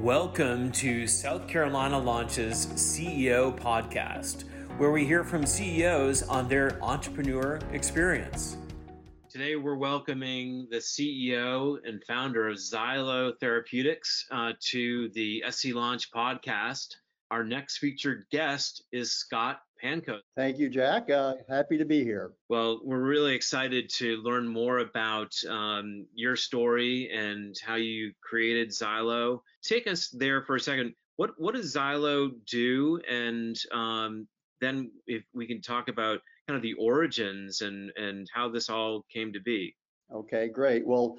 Welcome to South Carolina Launch's CEO podcast, where we hear from CEOs on their entrepreneur experience. Today, we're welcoming the CEO and founder of Zylö Therapeutics uh, to the SC Launch podcast. Our next featured guest is Scott Pancoast. Thank you, Jack. Uh, happy to be here. Well, we're really excited to learn more about um, your story and how you created Zylö. Take us there for a second. What what does Zylö do? And um, then if we can talk about kind of the origins and and how this all came to be. Okay, great. Well,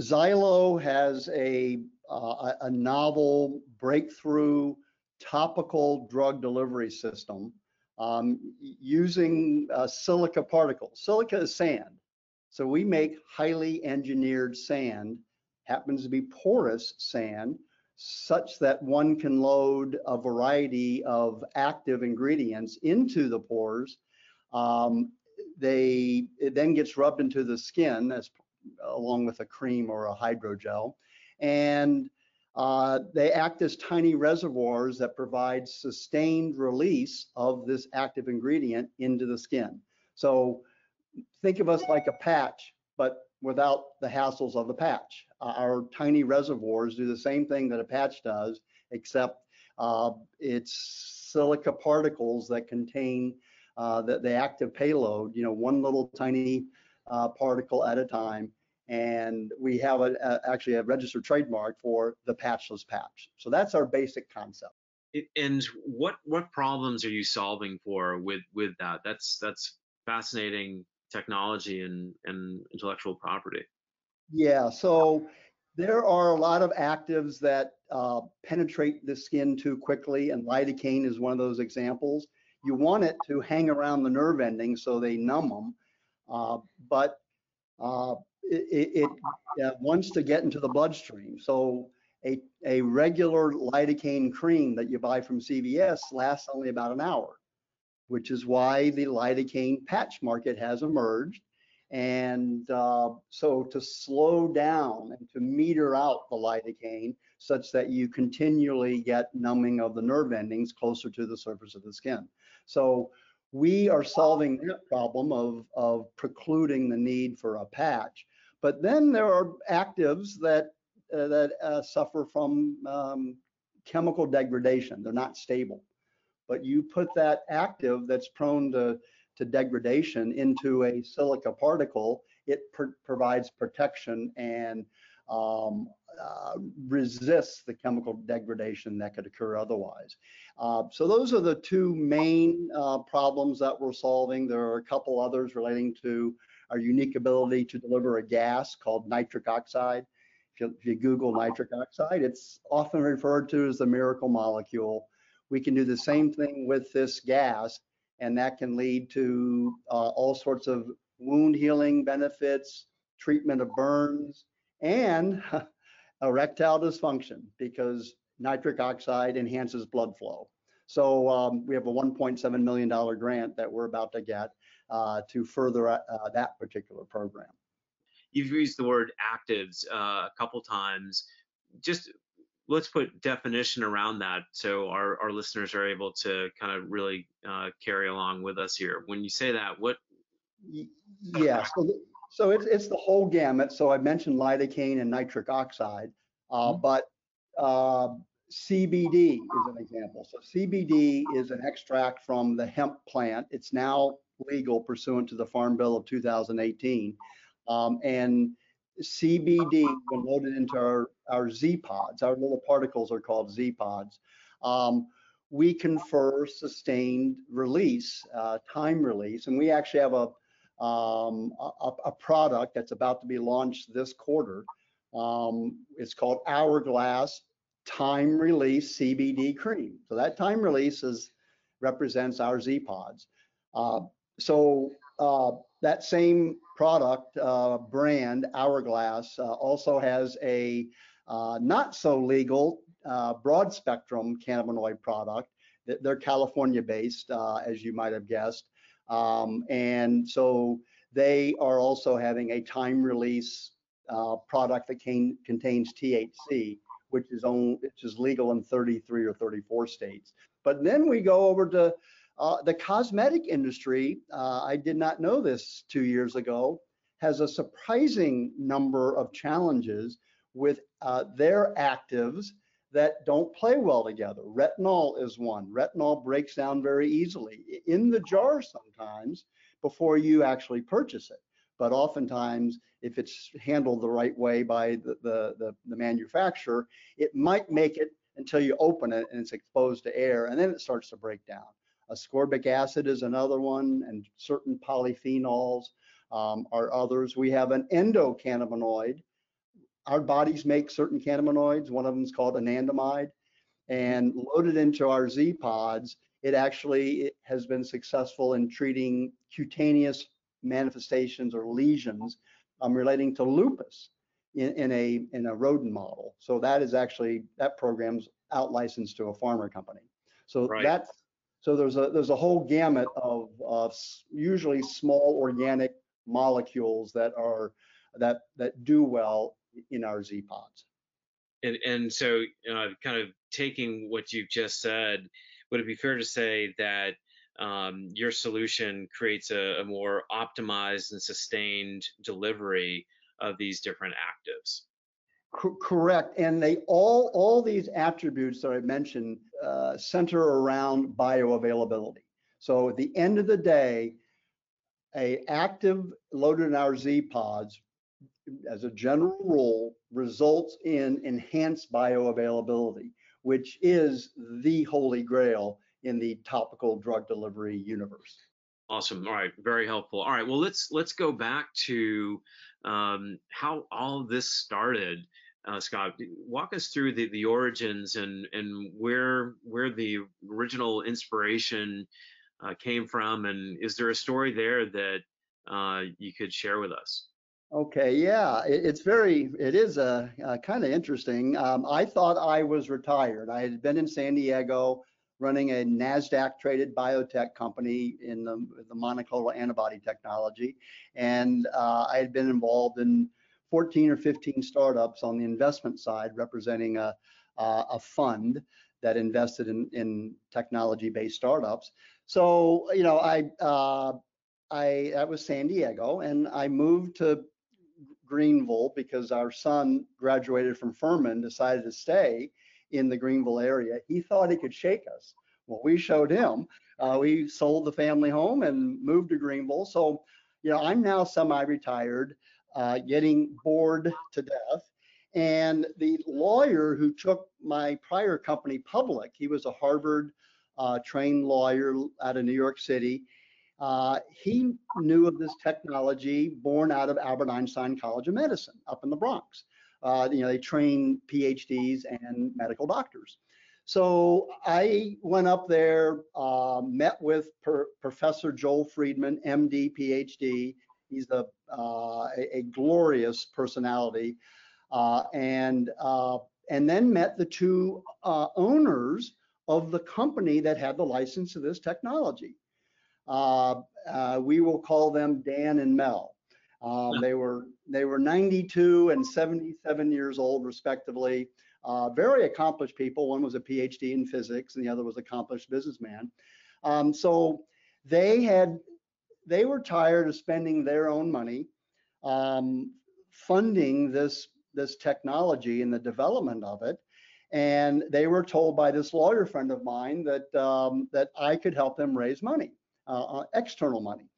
Zylö has a uh, a novel breakthrough topical drug delivery system um, using uh, silica particles. Silica is sand. So we make highly engineered sand, happens to be porous sand, such that one can load a variety of active ingredients into the pores. Um, they it then gets rubbed into the skin as along with a cream or a hydrogel, and uh, they act as tiny reservoirs that provide sustained release of this active ingredient into the skin. So think of us like a patch, but without the hassles of the patch. Uh, our tiny reservoirs do the same thing that a patch does, except uh, it's silica particles that contain uh, the, the, active payload, you know, one little tiny uh, particle at a time and we have a, a, actually a registered trademark for the patchless patch. So that's our basic concept. And what what problems are you solving for with with that? That's that's fascinating technology and and intellectual property. Yeah. So there are a lot of actives that uh, penetrate the skin too quickly, and lidocaine is one of those examples. You want it to hang around the nerve endings so they numb them, uh, but uh, it, it wants to get into the bloodstream. So a, a regular lidocaine cream that you buy from CVS lasts only about an hour, which is why the lidocaine patch market has emerged. And uh, so to slow down and to meter out the lidocaine such that you continually get numbing of the nerve endings closer to the surface of the skin. So we are solving that problem of, of precluding the need for a patch but then there are actives that uh, that uh, suffer from um, chemical degradation. They're not stable. But you put that active that's prone to, to degradation into a silica particle, it pr provides protection and um, uh, resists the chemical degradation that could occur otherwise. Uh, so those are the two main uh, problems that we're solving. There are a couple others relating to our unique ability to deliver a gas called nitric oxide. If you, if you, Google nitric oxide, it's often referred to as the miracle molecule. We can do the same thing with this gas, and that can lead to uh, all sorts of wound healing benefits, treatment of burns, and erectile dysfunction because nitric oxide enhances blood flow. So um, we have a $1.7 million grant that we're about to get to further uh, that particular program. You've used the word actives uh, a couple times. Just let's put definition around that so our, our listeners are able to kind of really uh, carry along with us here. When you say that, what? Yeah, so, so it's, it's the whole gamut. So I mentioned lidocaine and nitric oxide, uh, mm-hmm. but uh, CBD is an example. So CBD is an extract from the hemp plant. It's now legal pursuant to the Farm Bill of 2018. Um, and CBD, when loaded into our, our Z pods, our little particles are called Z pods, um, we confer sustained release, uh, time release. And we actually have a, um, a, a, product that's about to be launched this quarter. Um, it's called Hourglass Time Release CBD Cream. So that time release is, represents our Z pods. Uh, so uh, that same product uh, brand, Hourglass, uh, also has a uh, not so legal uh, broad spectrum cannabinoid product. They're California based, as you might have guessed. Um, and so they are also having a time release product that can, contains THC, which is on, which is legal in 33 or 34 states. But then we go over to uh, the cosmetic industry. Uh, I did not know this two years ago. Has a surprising number of challenges with uh, their actives that don't play well together. Retinol is one. Retinol breaks down very easily in the jar sometimes before you actually purchase it. But oftentimes, if it's handled the right way by the, the, the, the manufacturer, it might make it until you open it and it's exposed to air, and then it starts to break down. Ascorbic acid is another one, and certain polyphenols um, are others. We have an endocannabinoid our bodies make certain cannabinoids. One of them is called anandamide. And loaded into our Z pods, it actually it has been successful in treating cutaneous manifestations or lesions um, relating to lupus in, in, a in a rodent model. So that is actually that program's out licensed to a pharma company. So right. that's so there's a there's a whole gamut of uh, usually small organic molecules that are that that do well in our Z pods. And, and so, uh, kind of taking what you've just said, would it be fair to say that um, your solution creates a, a, more optimized and sustained delivery of these different actives? Correct, and they all all these attributes that I mentioned uh, center around bioavailability. So at the end of the day, a active loaded in our Z pods as a general rule, results in enhanced bioavailability, which is the holy grail in the topical drug delivery universe. Awesome. All right, very helpful. All right, well let's let's go back to um, how all this started. Uh, Scott, walk us through the, the origins and and where where the original inspiration uh, came from, and is there a story there that uh, you could share with us? Okay, yeah, it, it's very, it is a, a kind of interesting. Um, I thought I was retired. I had been in San Diego running a NASDAQ traded biotech company in the, the monoclonal antibody technology. And uh, I had been involved in 14 or 15 startups on the investment side, representing a, a, a fund that invested in, in technology-based startups. So, you know, I, uh, I, that was San Diego, and I moved to Greenville because our son graduated from Furman, decided to stay in the Greenville area. He thought he could shake us. Well, we showed him. Uh, we sold the family home and moved to Greenville. So, you know, I'm now semi-retired, uh, getting bored to death. And the lawyer who took my prior company public, he was a Harvard uh, trained lawyer out of New York City. Uh, he knew of this technology born out of Albert Einstein College of Medicine up in the Bronx. Uh, you know, they train PhDs and medical doctors. So I went up there, uh, met with per, Professor Joel Friedman, MD, PhD. He's a, uh, a, a, glorious personality, uh, and uh, and then met the two owners of the company that had the license to this technology. Uh, uh, we will call them Dan and Mel. Um, they were they were 92 and 77 years old respectively. Uh, very accomplished people. One was a PhD in physics, and the other was accomplished businessman. Um, so they had they were tired of spending their own money um, funding this this technology and the development of it. And they were told by this lawyer friend of mine that um, that I could help them raise money. Uh, uh, external money.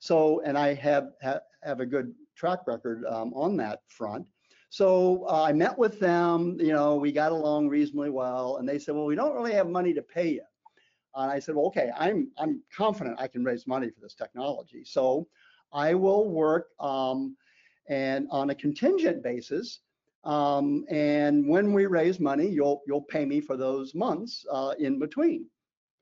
So, and I have have, have a good track record um, on that front. So uh, I met with them. You know, we got along reasonably well, and they said, "Well, we don't really have money to pay you." And I said, "Well, okay, I'm I'm confident I can raise money for this technology. So I will work um, and on a contingent basis." Um, and when we raise money, you'll you'll pay me for those months uh, in between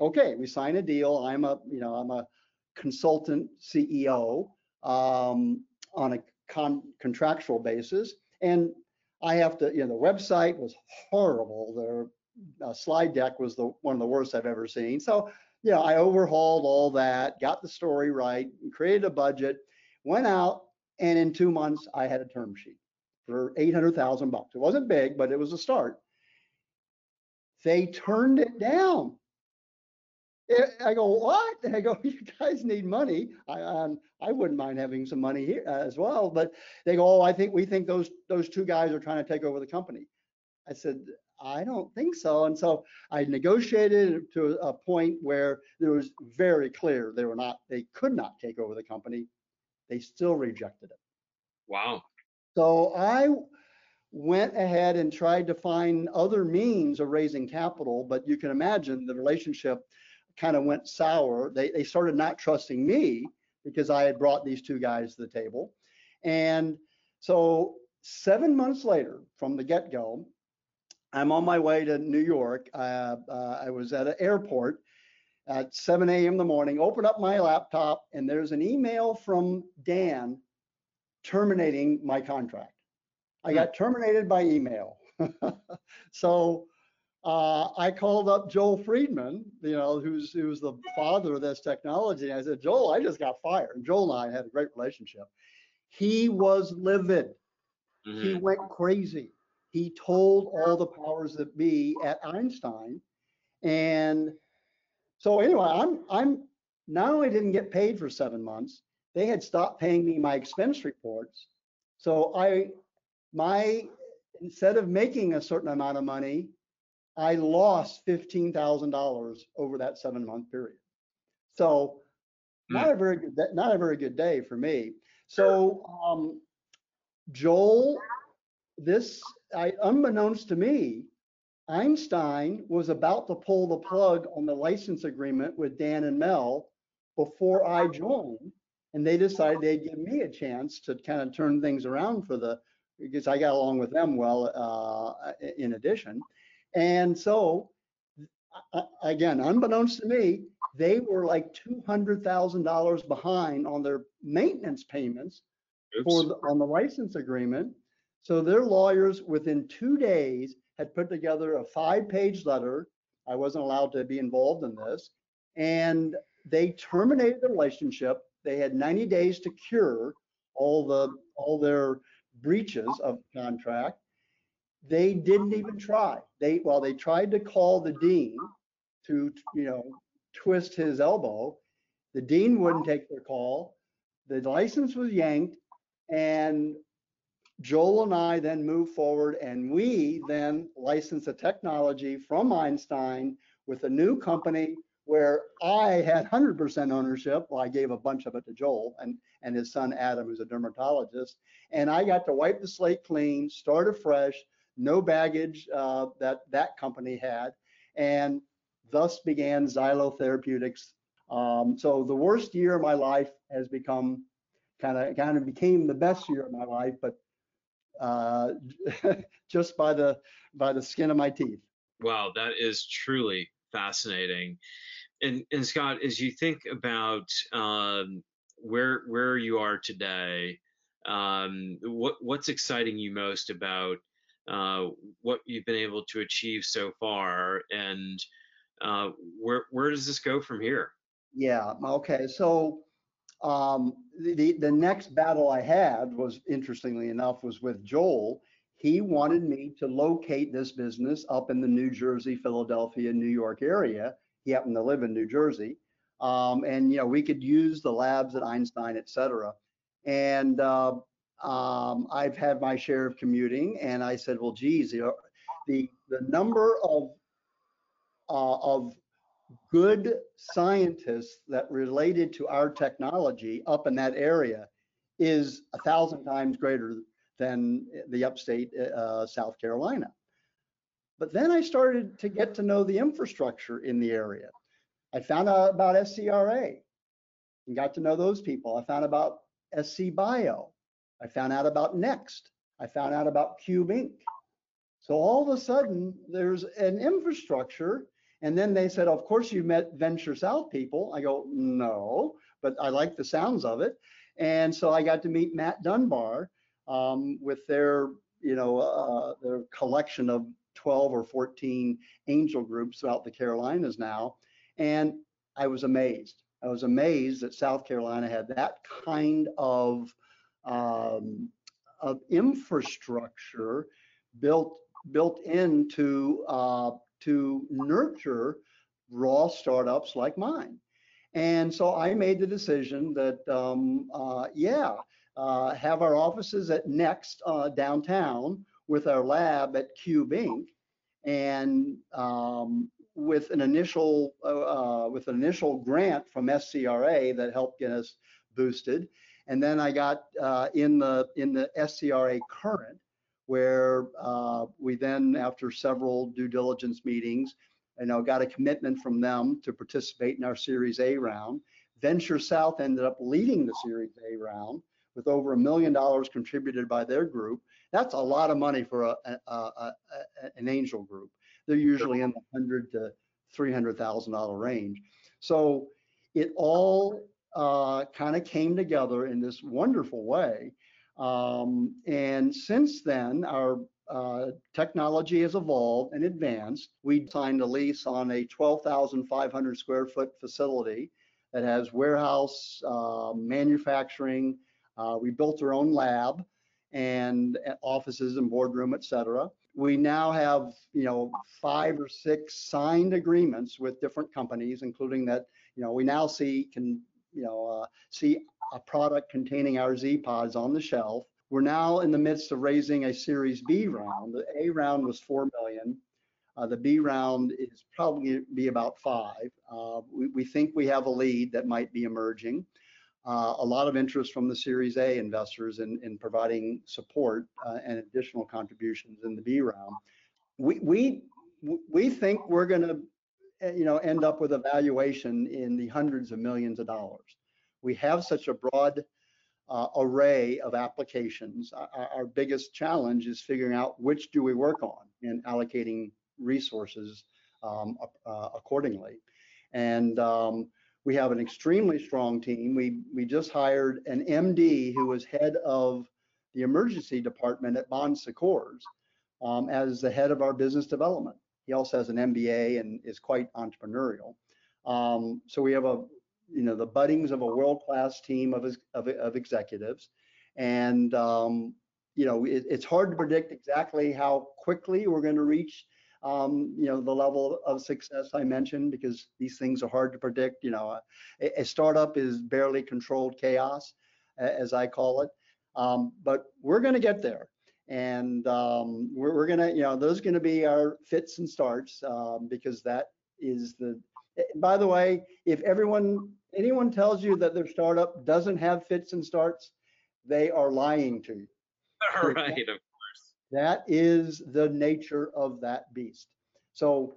okay, we sign a deal. I'm a, you know, I'm a consultant CEO um, on a con- contractual basis, and I have to, you know, the website was horrible. The uh, slide deck was the one of the worst I've ever seen. So, you know, I overhauled all that, got the story right, created a budget, went out, and in two months I had a term sheet for 800,000 bucks. It wasn't big, but it was a start. they turned it down. I go, what? And I go, you guys need money. I, um, I wouldn't mind having some money here uh, as well. But they go, oh, I think we think those those two guys are trying to take over the company. I said, I don't think so. And so I negotiated to a point where there was very clear they were not, they could not take over the company. They still rejected it. Wow. So I went ahead and tried to find other means of raising capital, but you can imagine the relationship kind of went sour. They, they started not trusting me because I had brought these two guys to the table. And so seven months later from the get go, I'm on my way to New York. Uh, uh, I was at an airport at 7 a.m. in the morning, open up my laptop, and there's an email from Dan terminating my contract. I got terminated by email. so uh, I called up Joel Friedman, you know, who's who's the father of this technology. I said, Joel, I just got fired. And Joel and I had a great relationship. He was livid. Mm-hmm. He went crazy. He told all the powers that be at Einstein, and so anyway, I'm I'm not only didn't get paid for seven months, they had stopped paying me my expense reports. So I my instead of making a certain amount of money, I lost $15,000 over that seven month period. So not mm. a very good, not a very good day for me. So um, Joel, this, I, unbeknownst to me, Einstein was about to pull the plug on the license agreement with Dan and Mel before I joined, and they decided they'd give me a chance to kind of turn things around for the because I got along with them well. Uh, in addition, and so, again, unbeknownst to me, they were like $200,000 behind on their maintenance payments for the, on the license agreement. So their lawyers, within two days, had put together a five-page letter. I wasn't allowed to be involved in this, and they terminated the relationship. They had 90 days to cure all the all their breaches of contract, they didn't even try. They well, they tried to call the dean to you know twist his elbow. The dean wouldn't take their call. The license was yanked, and Joel and I then moved forward, and we then licensed the technology from Einstein with a new company where I had 100% ownership. Well, I gave a bunch of it to Joel and, and his son Adam, who's a dermatologist. And I got to wipe the slate clean, start afresh, no baggage uh, that that company had, and thus began Zylö Therapeutics. Um, so the worst year of my life has become kind of kind of became the best year of my life, but uh, just by the by the skin of my teeth. Wow, that is truly fascinating. And and Scott, as you think about um, where where you are today, um, what what's exciting you most about uh, what you've been able to achieve so far, and uh, where where does this go from here? Yeah. Okay. So um, the the next battle I had was interestingly enough was with Joel. He wanted me to locate this business up in the New Jersey, Philadelphia, New York area. He happened to live in New Jersey, um, and you know we could use the labs at Einstein, et cetera. And uh, um, I've had my share of commuting, and I said, well, geez, you know, the the number of uh, of good scientists that related to our technology up in that area is a thousand times greater than the upstate uh, South Carolina. But then I started to get to know the infrastructure in the area. I found out about SCRA and got to know those people. I found about SC Bio. I found out about Next. I found out about Cube Inc. So all of a sudden, there's an infrastructure. And then they said, of course, you met Venture South people. I go, no, but I like the sounds of it. And so I got to meet Matt Dunbar um, with their, you know, uh, their collection of 12 or 14 angel groups throughout the Carolinas now. And I was amazed. I was amazed that South Carolina had that kind of um, of infrastructure built built into uh, to nurture raw startups like mine. And so I made the decision that, um, uh, yeah, uh, have our offices at Next uh, downtown with our lab at Cube Inc. And um, with an initial uh, uh with an initial grant from SCRA that helped get us boosted, and then I got uh, in the in the SCRA current, where uh, we then, after several due diligence meetings, you know, got a commitment from them to participate in our Series A round. Venture South ended up leading the Series A round with over a million dollars contributed by their group. That's a lot of money for a, a, a, an angel group. They're usually in the hundred to three hundred thousand dollar range. So it all uh, kind of came together in this wonderful way. Um, and since then, our uh, technology has evolved and advanced. We signed a lease on a 12,500 square foot facility that has warehouse, uh, manufacturing. Uh, we built our own lab and offices and boardroom, et cetera. We now have, you know, five or six signed agreements with different companies, including that, you know, we now see can, you know, uh, see a product containing our Z pods on the shelf we're now in the midst of raising a Series B round. The A round was four million. Uh, the B round is probably be about five. Uh, we, we, think we have a lead that might be emerging. Uh, a lot of interest from the Series A investors in, in providing support uh, and additional contributions in the B round. We we we think we're going to, you know, end up with a valuation in the hundreds of millions of dollars. We have such a broad uh, array of applications. Our, our, biggest challenge is figuring out which do we work on and allocating resources um, uh, accordingly. And um, we have an extremely strong team. We, we just hired an MD who was head of the emergency department at Bon Secours um, as the head of our business development. He also has an MBA and is quite entrepreneurial. Um, so we have a you know the buddings of a world-class team of, of, of executives. And um, you know it, it's hard to predict exactly how quickly we're going to reach um, you know the level of success i mentioned because these things are hard to predict you know. A, a startup is barely controlled chaos as i call it. Um, but we're going to get there and um, we're, we're going to you know those are going to be our fits and starts um, because that is the by the way, if everyone, anyone tells you that their startup doesn't have fits and starts, they are lying to you. All right, of course. That is the nature of that beast. So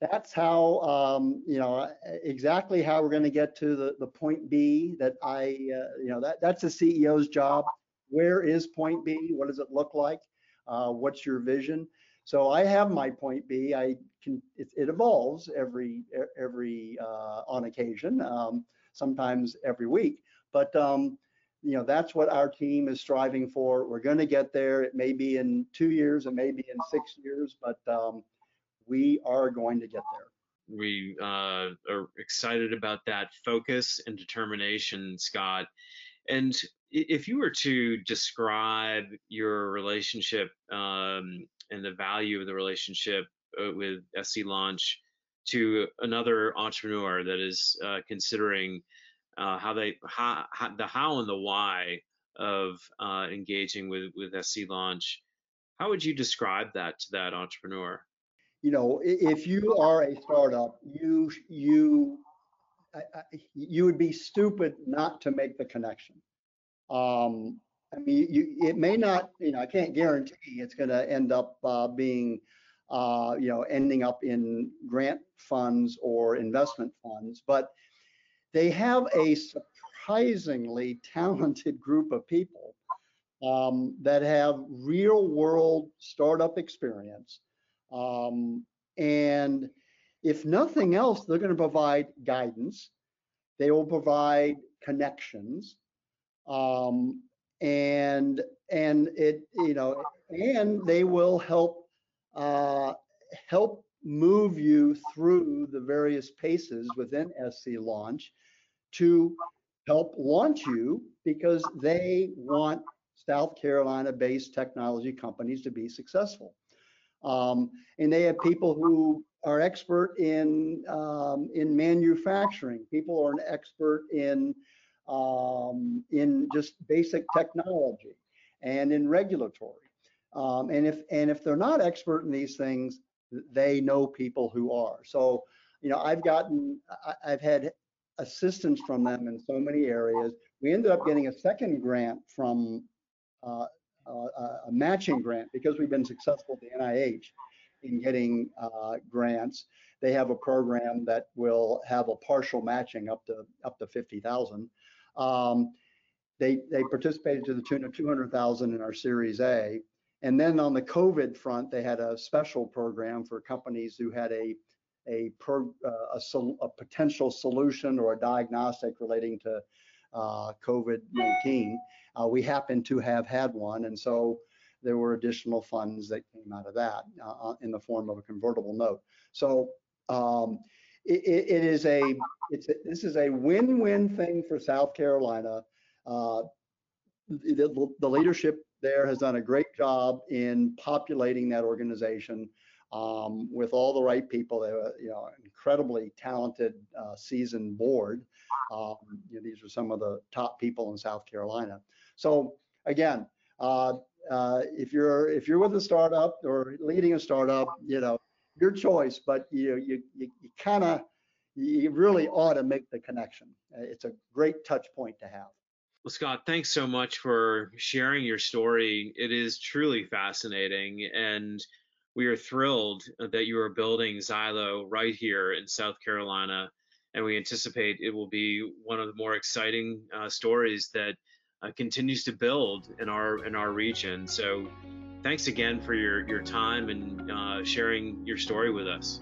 that's how, um, you know, exactly how we're going to get to the, the point B that I, uh, you know, that, that's a CEO's job. Where is point B? What does it look like? Uh, what's your vision? So I have my point B. I can it, it evolves every every uh, on occasion, um, sometimes every week. But um, you know that's what our team is striving for. We're going to get there. It may be in two years, it may be in six years, but um, we are going to get there. We uh, are excited about that focus and determination, Scott. And if you were to describe your relationship um, and the value of the relationship uh, with SC Launch to another entrepreneur that is uh, considering uh, how they how, how, the how and the why of uh, engaging with with SC Launch. How would you describe that to that entrepreneur? You know, if you are a startup, you you you would be stupid not to make the connection. Um, I mean, you, it may not, you know, I can't guarantee it's going to end up uh, being, uh, you know, ending up in grant funds or investment funds, but they have a surprisingly talented group of people um, that have real world startup experience. Um, and if nothing else, they're going to provide guidance. They will provide connections. Um, and and it you know and they will help uh, help move you through the various paces within SC launch to help launch you because they want South Carolina based technology companies to be successful. Um, and they have people who are expert in um, in manufacturing. People are an expert in um, in just basic technology and in regulatory. Um, and if and if they're not expert in these things, they know people who are. So, you know, I've gotten, I, have had assistance from them in so many areas. We ended up getting a second grant from uh, uh, a matching grant because we've been successful at the NIH in getting uh, grants. They have a program that will have a partial matching up to up to 50,000. Um, they they participated to the tune of 200,000 in our Series A. And then on the COVID front, they had a special program for companies who had a a, uh, a, sol, a, potential solution or a diagnostic relating to uh, COVID-19. Uh, we happen to have had one, and so there were additional funds that came out of that uh, in the form of a convertible note. So um, it, it is a, it's a, this is a win-win thing for South Carolina. Uh, the, the leadership there has done a great job in populating that organization um, with all the right people. They have you know, incredibly talented, uh, seasoned board. Um, you know, these are some of the top people in South Carolina. So again, uh, uh, if you're if you're with a startup or leading a startup, you know, your choice. But you you you, you kind of you really ought to make the connection. It's a great touch point to have. Well, Scott, thanks so much for sharing your story. It is truly fascinating. And we are thrilled that you are building Zylö right here in South Carolina. And we anticipate it will be one of the more exciting uh, stories that uh, continues to build in our in our region. So thanks again for your, your time and uh, sharing your story with us.